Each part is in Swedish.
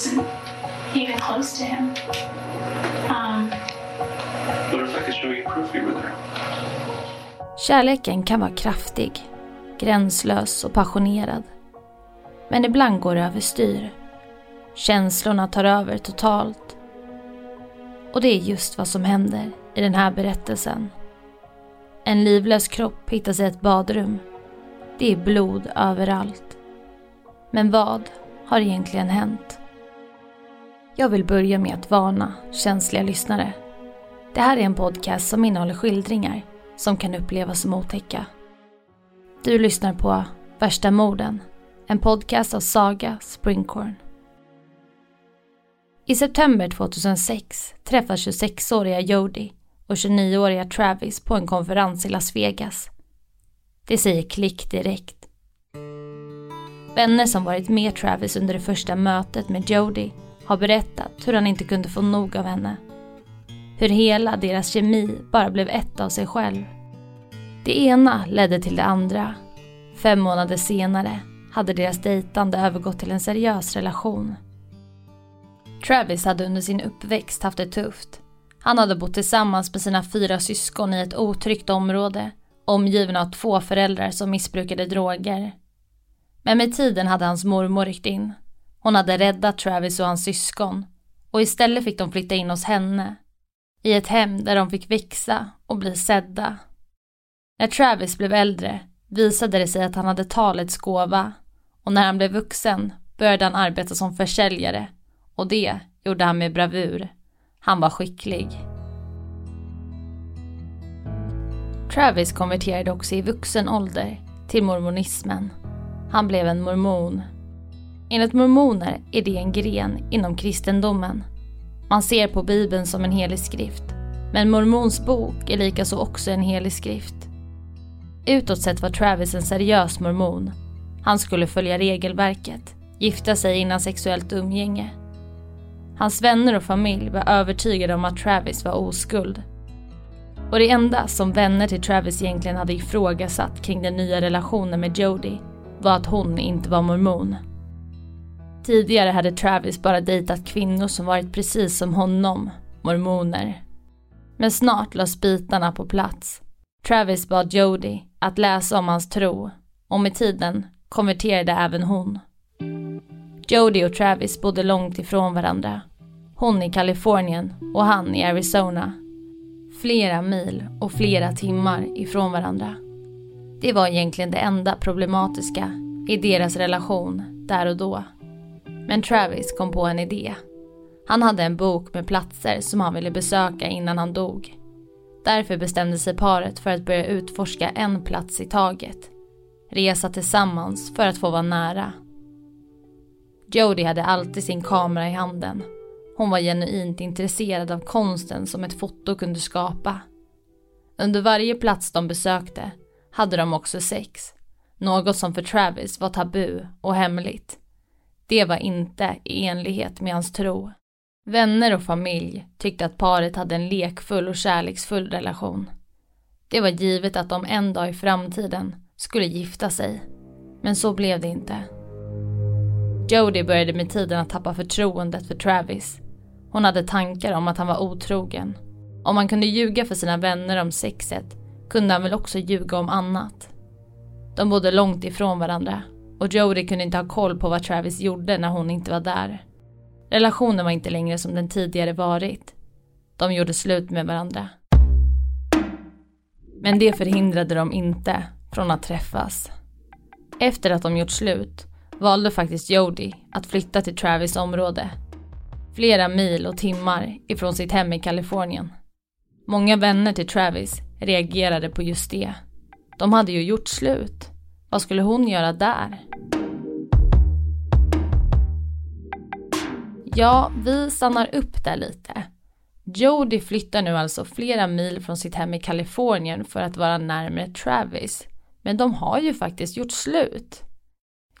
wasn't even close to him. Um, What if I could show you proof you were there? Kärleken kan vara kraftig, gränslös och passionerad. Men ibland går det överstyr. Känslorna tar över totalt. Och det är just vad som händer i den här berättelsen. En livlös kropp hittas i ett badrum. Det är blod överallt. Men vad har egentligen hänt? Jag vill börja med att varna känsliga lyssnare. Det här är en podcast som innehåller skildringar som kan upplevas som otäcka. Du lyssnar på Värsta morden, en podcast av Saga Springcorn. I september 2006 träffas 26-åriga Jody och 29-åriga Travis på en konferens i Las Vegas. Det säger klick direkt. Vänner som varit med Travis under det första mötet med Jody har berättat hur han inte kunde få nog av henne. Hur hela deras kemi bara blev ett av sig själv. Det ena ledde till det andra. Fem månader senare hade deras dejtande övergått till en seriös relation. Travis hade under sin uppväxt haft det tufft. Han hade bott tillsammans med sina fyra syskon i ett otryggt område, omgiven av två föräldrar som missbrukade droger. Men med tiden hade hans mormor ryckt in. Hon hade räddat Travis och hans syskon och istället fick de flytta in hos henne. I ett hem där de fick växa och bli sedda. När Travis blev äldre visade det sig att han hade talets gåva och när han blev vuxen började han arbeta som försäljare och det gjorde han med bravur. Han var skicklig. Travis konverterade också i vuxen ålder till mormonismen. Han blev en mormon. Enligt mormoner är det en gren inom kristendomen. Man ser på bibeln som en helig skrift, men mormons bok är likaså också en helig skrift. Utåt sett var Travis en seriös mormon. Han skulle följa regelverket, gifta sig innan sexuellt umgänge. Hans vänner och familj var övertygade om att Travis var oskuld. Och det enda som vänner till Travis egentligen hade ifrågasatt kring den nya relationen med Jody var att hon inte var mormon. Tidigare hade Travis bara dejtat kvinnor som varit precis som honom, mormoner. Men snart lades bitarna på plats. Travis bad Jody att läsa om hans tro och med tiden konverterade även hon. Jody och Travis bodde långt ifrån varandra. Hon i Kalifornien och han i Arizona. Flera mil och flera timmar ifrån varandra. Det var egentligen det enda problematiska i deras relation där och då. Men Travis kom på en idé. Han hade en bok med platser som han ville besöka innan han dog. Därför bestämde sig paret för att börja utforska en plats i taget. Resa tillsammans för att få vara nära. Jody hade alltid sin kamera i handen. Hon var genuint intresserad av konsten som ett foto kunde skapa. Under varje plats de besökte hade de också sex. Något som för Travis var tabu och hemligt. Det var inte i enlighet med hans tro. Vänner och familj tyckte att paret hade en lekfull och kärleksfull relation. Det var givet att de en dag i framtiden skulle gifta sig. Men så blev det inte. Jody började med tiden att tappa förtroendet för Travis. Hon hade tankar om att han var otrogen. Om han kunde ljuga för sina vänner om sexet kunde han väl också ljuga om annat. De bodde långt ifrån varandra och Jody kunde inte ha koll på vad Travis gjorde när hon inte var där. Relationen var inte längre som den tidigare varit. De gjorde slut med varandra. Men det förhindrade dem inte från att träffas. Efter att de gjort slut valde faktiskt Jody att flytta till Travis område. Flera mil och timmar ifrån sitt hem i Kalifornien. Många vänner till Travis reagerade på just det. De hade ju gjort slut. Vad skulle hon göra där? Ja, vi stannar upp där lite. Jody flyttar nu alltså flera mil från sitt hem i Kalifornien för att vara närmare Travis. Men de har ju faktiskt gjort slut.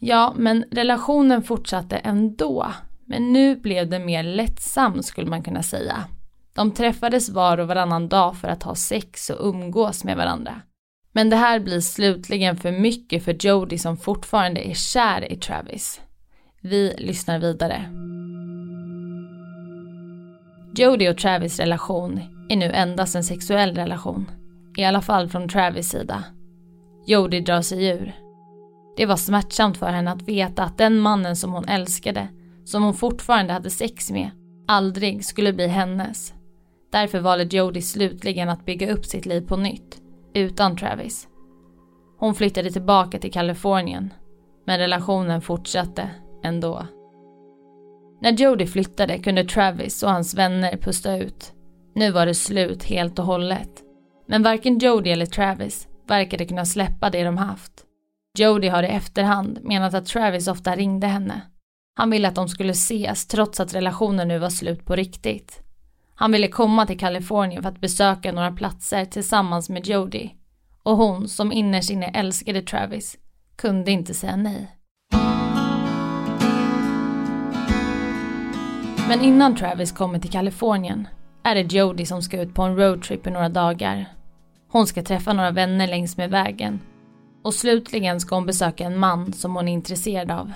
Ja, men relationen fortsatte ändå. Men nu blev det mer lättsam skulle man kunna säga. De träffades var och varannan dag för att ha sex och umgås med varandra. Men det här blir slutligen för mycket för Jody som fortfarande är kär i Travis. Vi lyssnar vidare. Jody och Travis relation är nu endast en sexuell relation. I alla fall från Travis sida. Jody drar sig ur. Det var smärtsamt för henne att veta att den mannen som hon älskade, som hon fortfarande hade sex med, aldrig skulle bli hennes. Därför valde Jody slutligen att bygga upp sitt liv på nytt, utan Travis. Hon flyttade tillbaka till Kalifornien, men relationen fortsatte ändå. När Jody flyttade kunde Travis och hans vänner pusta ut. Nu var det slut helt och hållet. Men varken Jody eller Travis verkade kunna släppa det de haft. Jody har i efterhand menat att Travis ofta ringde henne. Han ville att de skulle ses trots att relationen nu var slut på riktigt. Han ville komma till Kalifornien för att besöka några platser tillsammans med Jody. Och hon, som innerst inne älskade Travis, kunde inte säga nej. Men innan Travis kommer till Kalifornien är det Jody som ska ut på en roadtrip i några dagar. Hon ska träffa några vänner längs med vägen. Och slutligen ska hon besöka en man som hon är intresserad av.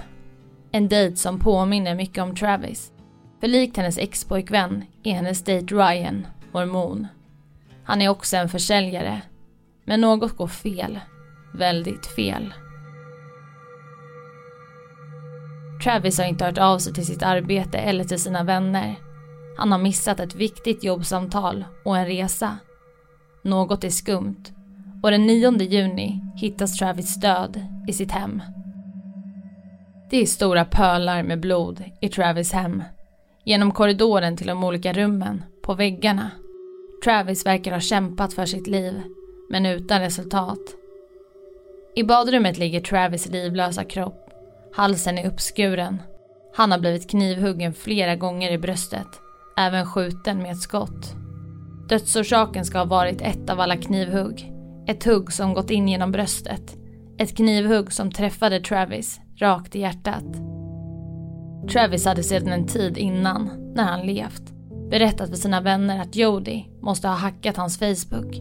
En dejt som påminner mycket om Travis. För likt hennes expojkvän är hennes date Ryan mormon. Han är också en försäljare. Men något går fel. Väldigt fel. Travis har inte hört av sig till sitt arbete eller till sina vänner. Han har missat ett viktigt jobbsamtal och en resa. Något är skumt och den 9 juni hittas Travis död i sitt hem. Det är stora pölar med blod i Travis hem. Genom korridoren till de olika rummen, på väggarna. Travis verkar ha kämpat för sitt liv, men utan resultat. I badrummet ligger Travis livlösa kropp Halsen är uppskuren. Han har blivit knivhuggen flera gånger i bröstet, även skjuten med ett skott. Dödsorsaken ska ha varit ett av alla knivhugg. Ett hugg som gått in genom bröstet. Ett knivhugg som träffade Travis rakt i hjärtat. Travis hade sedan en tid innan, när han levt, berättat för sina vänner att Jody måste ha hackat hans Facebook.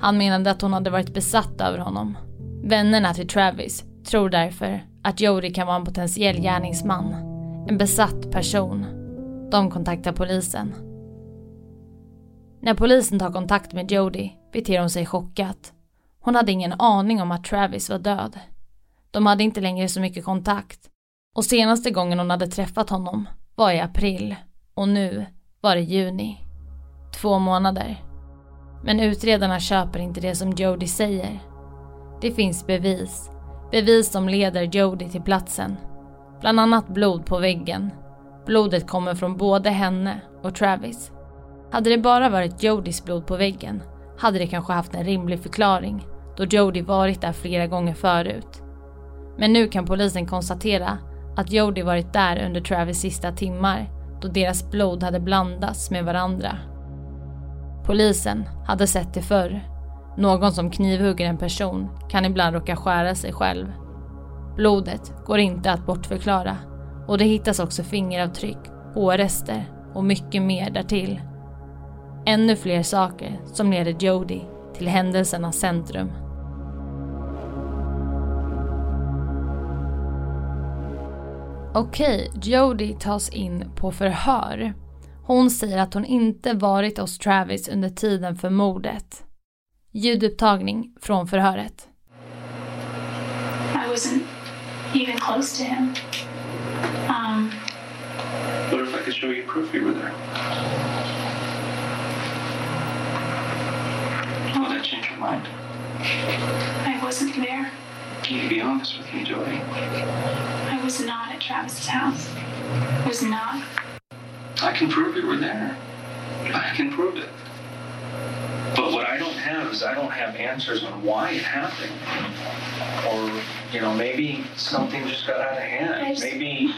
Han menade att hon hade varit besatt över honom. Vännerna till Travis tror därför att Jody kan vara en potentiell gärningsman. En besatt person. De kontaktar polisen. När polisen tar kontakt med Jody beter hon sig chockat. Hon hade ingen aning om att Travis var död. De hade inte längre så mycket kontakt. Och senaste gången hon hade träffat honom var i april. Och nu var det juni. Två månader. Men utredarna köper inte det som Jody säger. Det finns bevis Bevis som leder Jody till platsen. Bland annat blod på väggen. Blodet kommer från både henne och Travis. Hade det bara varit Jodys blod på väggen hade det kanske haft en rimlig förklaring då Jody varit där flera gånger förut. Men nu kan polisen konstatera att Jody varit där under Travis sista timmar då deras blod hade blandats med varandra. Polisen hade sett det förr någon som knivhugger en person kan ibland råka skära sig själv. Blodet går inte att bortförklara och det hittas också fingeravtryck, hårrester och mycket mer därtill. Ännu fler saker som leder Jody till händelsernas centrum. Okej, Jody tas in på förhör. Hon säger att hon inte varit hos Travis under tiden för mordet. Ljudupptagning från förhöret. I wasn't even close to him. Um, What if I could show you proof you were there? Will that change your mind? I wasn't there. Can you be honest with me, Jody? Was not at Travis's house. Was not. I can prove you were there. I can prove it. But what I don't have is I don't have answers on why it happened. Or, you know, maybe something just got out of hand. Just- Maybe.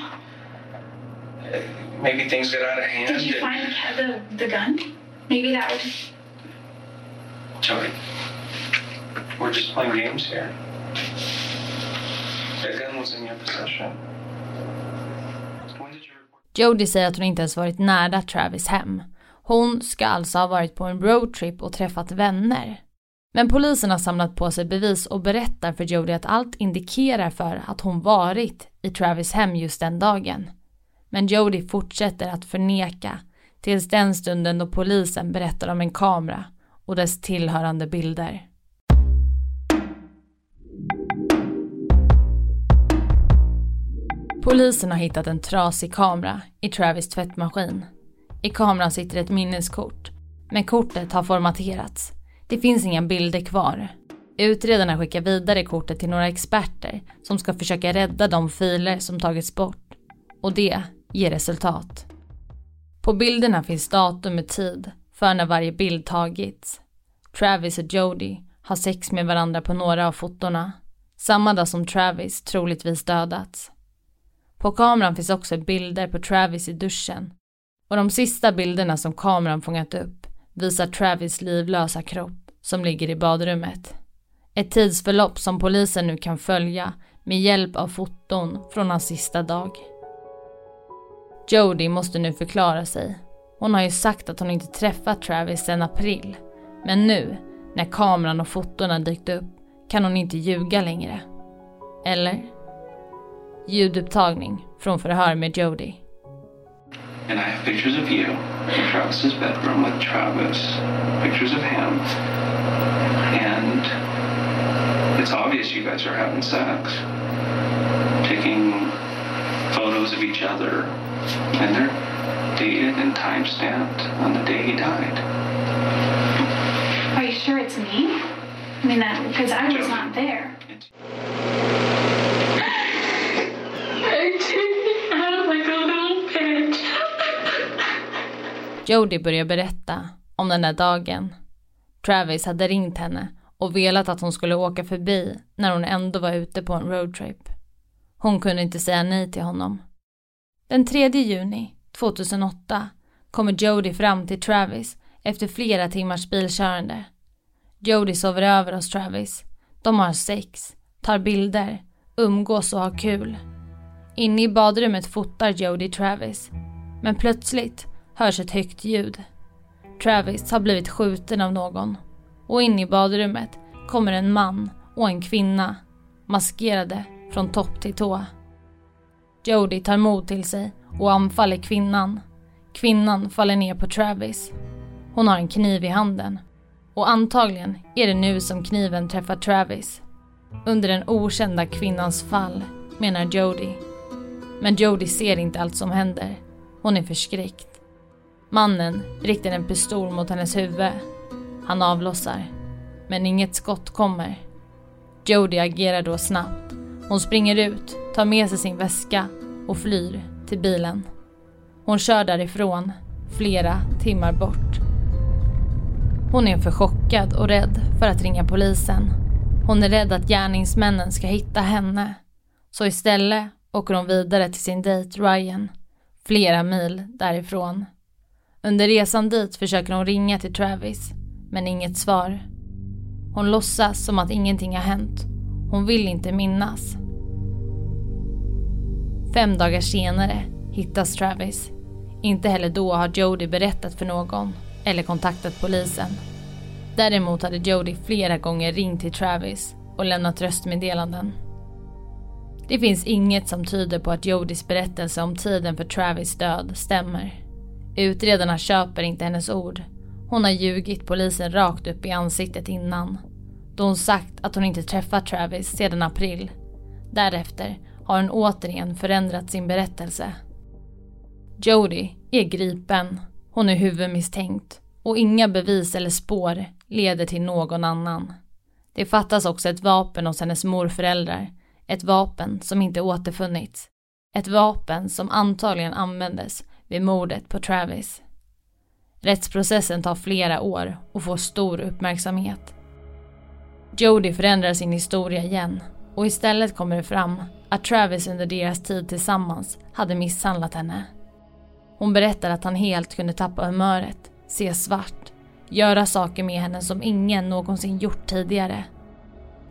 Maybe things got out of hand. Did you find the, the gun? Maybe that would. Jody, we're just playing games here. Jodie Jody säger att hon inte ens varit nära Travis hem. Hon ska alltså ha varit på en roadtrip och träffat vänner. Men polisen har samlat på sig bevis och berättar för Jody att allt indikerar för att hon varit i Travis hem just den dagen. Men Jody fortsätter att förneka Tills den stunden då polisen berättar om en kamera och dess tillhörande bilder. Polisen har hittat en trasig kamera i Travis tvättmaskin. I kameran sitter ett minneskort, men kortet har formaterats. Det finns inga bilder kvar. Utredarna skickar vidare kortet till några experter som ska försöka rädda de filer som tagits bort. Och det ger resultat. På bilderna finns datum och tid för när varje bild tagits. Travis och Jody har sex med varandra på några av fotona. Samma dag som Travis troligtvis dödats. På kameran finns också bilder på Travis i duschen. Och de sista bilderna som kameran fångat upp visar Travis livlösa kropp som ligger i badrummet. Ett tidsförlopp som polisen nu kan följa med hjälp av foton från hans sista dag. Jody måste nu förklara sig. Hon har ju sagt att hon inte träffat Travis sedan april. Men nu, när kameran och fotona dykt upp, kan hon inte ljuga längre. Eller? Ljudupptagning från förhör med Jody. And I have pictures of you in Travis's bedroom with Travis, pictures of him, and it's obvious you guys are having sex, taking photos of each other, and they're dated and time stamped on the day he died. Are you sure it's me? I mean, that because I was not there. Jody börjar berätta om den där dagen. Travis hade ringt henne och velat att hon skulle åka förbi när hon ändå var ute på en roadtrip. Hon kunde inte säga nej till honom. Den 3 juni 2008 kommer Jody fram till Travis efter flera timmars bilkörande. Jody sover över hos Travis. De har sex, tar bilder, umgås och har kul. Inne i badrummet fotar Jody Travis. Men plötsligt hörs ett högt ljud. Travis har blivit skjuten av någon. Och in i badrummet kommer en man och en kvinna, maskerade från topp till tå. Jody tar mod till sig och anfaller kvinnan. Kvinnan faller ner på Travis. Hon har en kniv i handen. Och antagligen är det nu som kniven träffar Travis. Under den okända kvinnans fall, menar Jody. Men Jody ser inte allt som händer. Hon är förskräckt. Mannen riktar en pistol mot hennes huvud. Han avlossar. Men inget skott kommer. Jody agerar då snabbt. Hon springer ut, tar med sig sin väska och flyr till bilen. Hon kör därifrån, flera timmar bort. Hon är för chockad och rädd för att ringa polisen. Hon är rädd att gärningsmännen ska hitta henne. Så istället åker hon vidare till sin dejt Ryan, flera mil därifrån. Under resan dit försöker hon ringa till Travis, men inget svar. Hon låtsas som att ingenting har hänt. Hon vill inte minnas. Fem dagar senare hittas Travis. Inte heller då har Jody berättat för någon eller kontaktat polisen. Däremot hade Jody flera gånger ringt till Travis och lämnat röstmeddelanden. Det finns inget som tyder på att Jodys berättelse om tiden för Travis död stämmer. Utredarna köper inte hennes ord. Hon har ljugit polisen rakt upp i ansiktet innan. Då hon sagt att hon inte träffat Travis sedan april. Därefter har hon återigen förändrat sin berättelse. Jody är gripen. Hon är huvudmisstänkt. Och inga bevis eller spår leder till någon annan. Det fattas också ett vapen hos hennes morföräldrar. Ett vapen som inte återfunnits. Ett vapen som antagligen användes vid mordet på Travis. Rättsprocessen tar flera år och får stor uppmärksamhet. Jody förändrar sin historia igen och istället kommer det fram att Travis under deras tid tillsammans hade misshandlat henne. Hon berättar att han helt kunde tappa humöret, se svart, göra saker med henne som ingen någonsin gjort tidigare.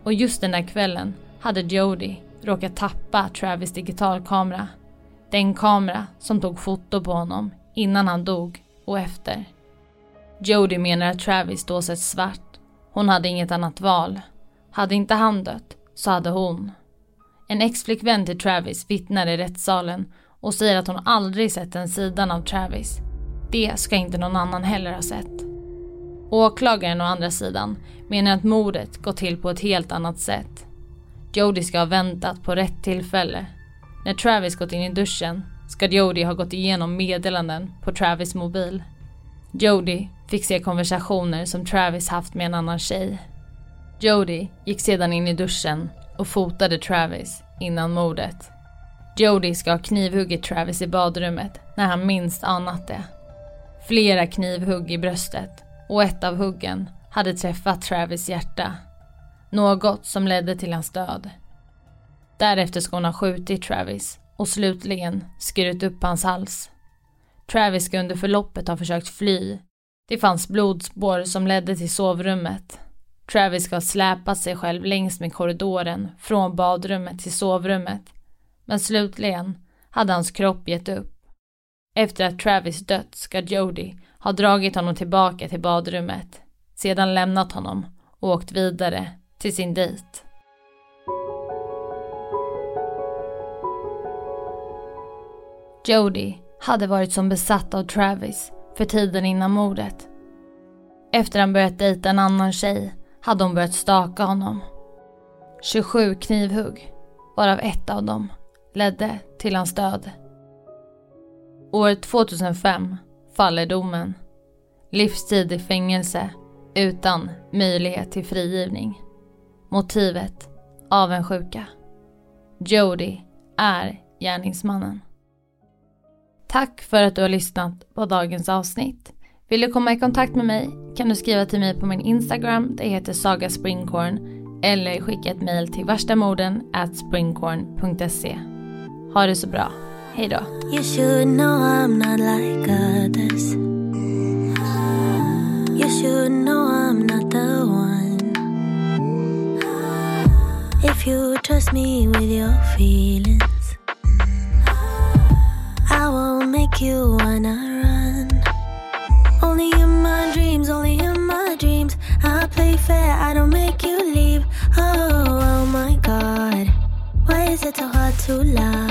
Och just den där kvällen hade Jody råkat tappa Travis digitalkamera. Den kamera som tog foto på honom innan han dog och efter. Jody menar att Travis då sett svart. Hon hade inget annat val. Hade inte han dött så hade hon. En ex-flickvän till Travis vittnar i rättssalen och säger att hon aldrig sett den sidan av Travis. Det ska inte någon annan heller ha sett. Åklagaren å andra sidan menar att mordet gått till på ett helt annat sätt. Jody ska ha väntat på rätt tillfälle. När Travis gått in i duschen ska Jody ha gått igenom meddelanden på Travis mobil. Jody fick se konversationer som Travis haft med en annan tjej. Jody gick sedan in i duschen och fotade Travis innan mordet. Jody ska ha knivhuggit Travis i badrummet när han minst anat det. Flera knivhugg i bröstet och ett av huggen hade träffat Travis hjärta. Något som ledde till hans död. Därefter ska hon ha skjutit Travis och slutligen skurit upp hans hals. Travis ska under förloppet ha försökt fly. Det fanns blodspår som ledde till sovrummet. Travis ska ha släpat sig själv längs med korridoren från badrummet till sovrummet. Men slutligen hade hans kropp gett upp. Efter att Travis dött ska Jody ha dragit honom tillbaka till badrummet, sedan lämnat honom och åkt vidare till sin dejt. Jody hade varit som besatt av Travis för tiden innan mordet. Efter han börjat dejta en annan tjej hade hon börjat staka honom. 27 knivhugg, varav ett av dem ledde till hans död. År 2005 faller domen. Livstid i fängelse utan möjlighet till frigivning. Motivet avundsjuka. Jody är gärningsmannen. Tack för att du har lyssnat på dagens avsnitt. Vill du komma i kontakt med mig kan du skriva till mig på min Instagram, det heter Saga Springkorn, eller skicka ett mail till varstamorden at springkorn.se. Ha det så bra. Hej då. You should know I'm not like others. You should know I'm not the one. If you trust me with your feelings, you wanna run. Only in my dreams, only in my dreams. I play fair, I don't make you leave. Oh, oh my god. Why is it so hard to love?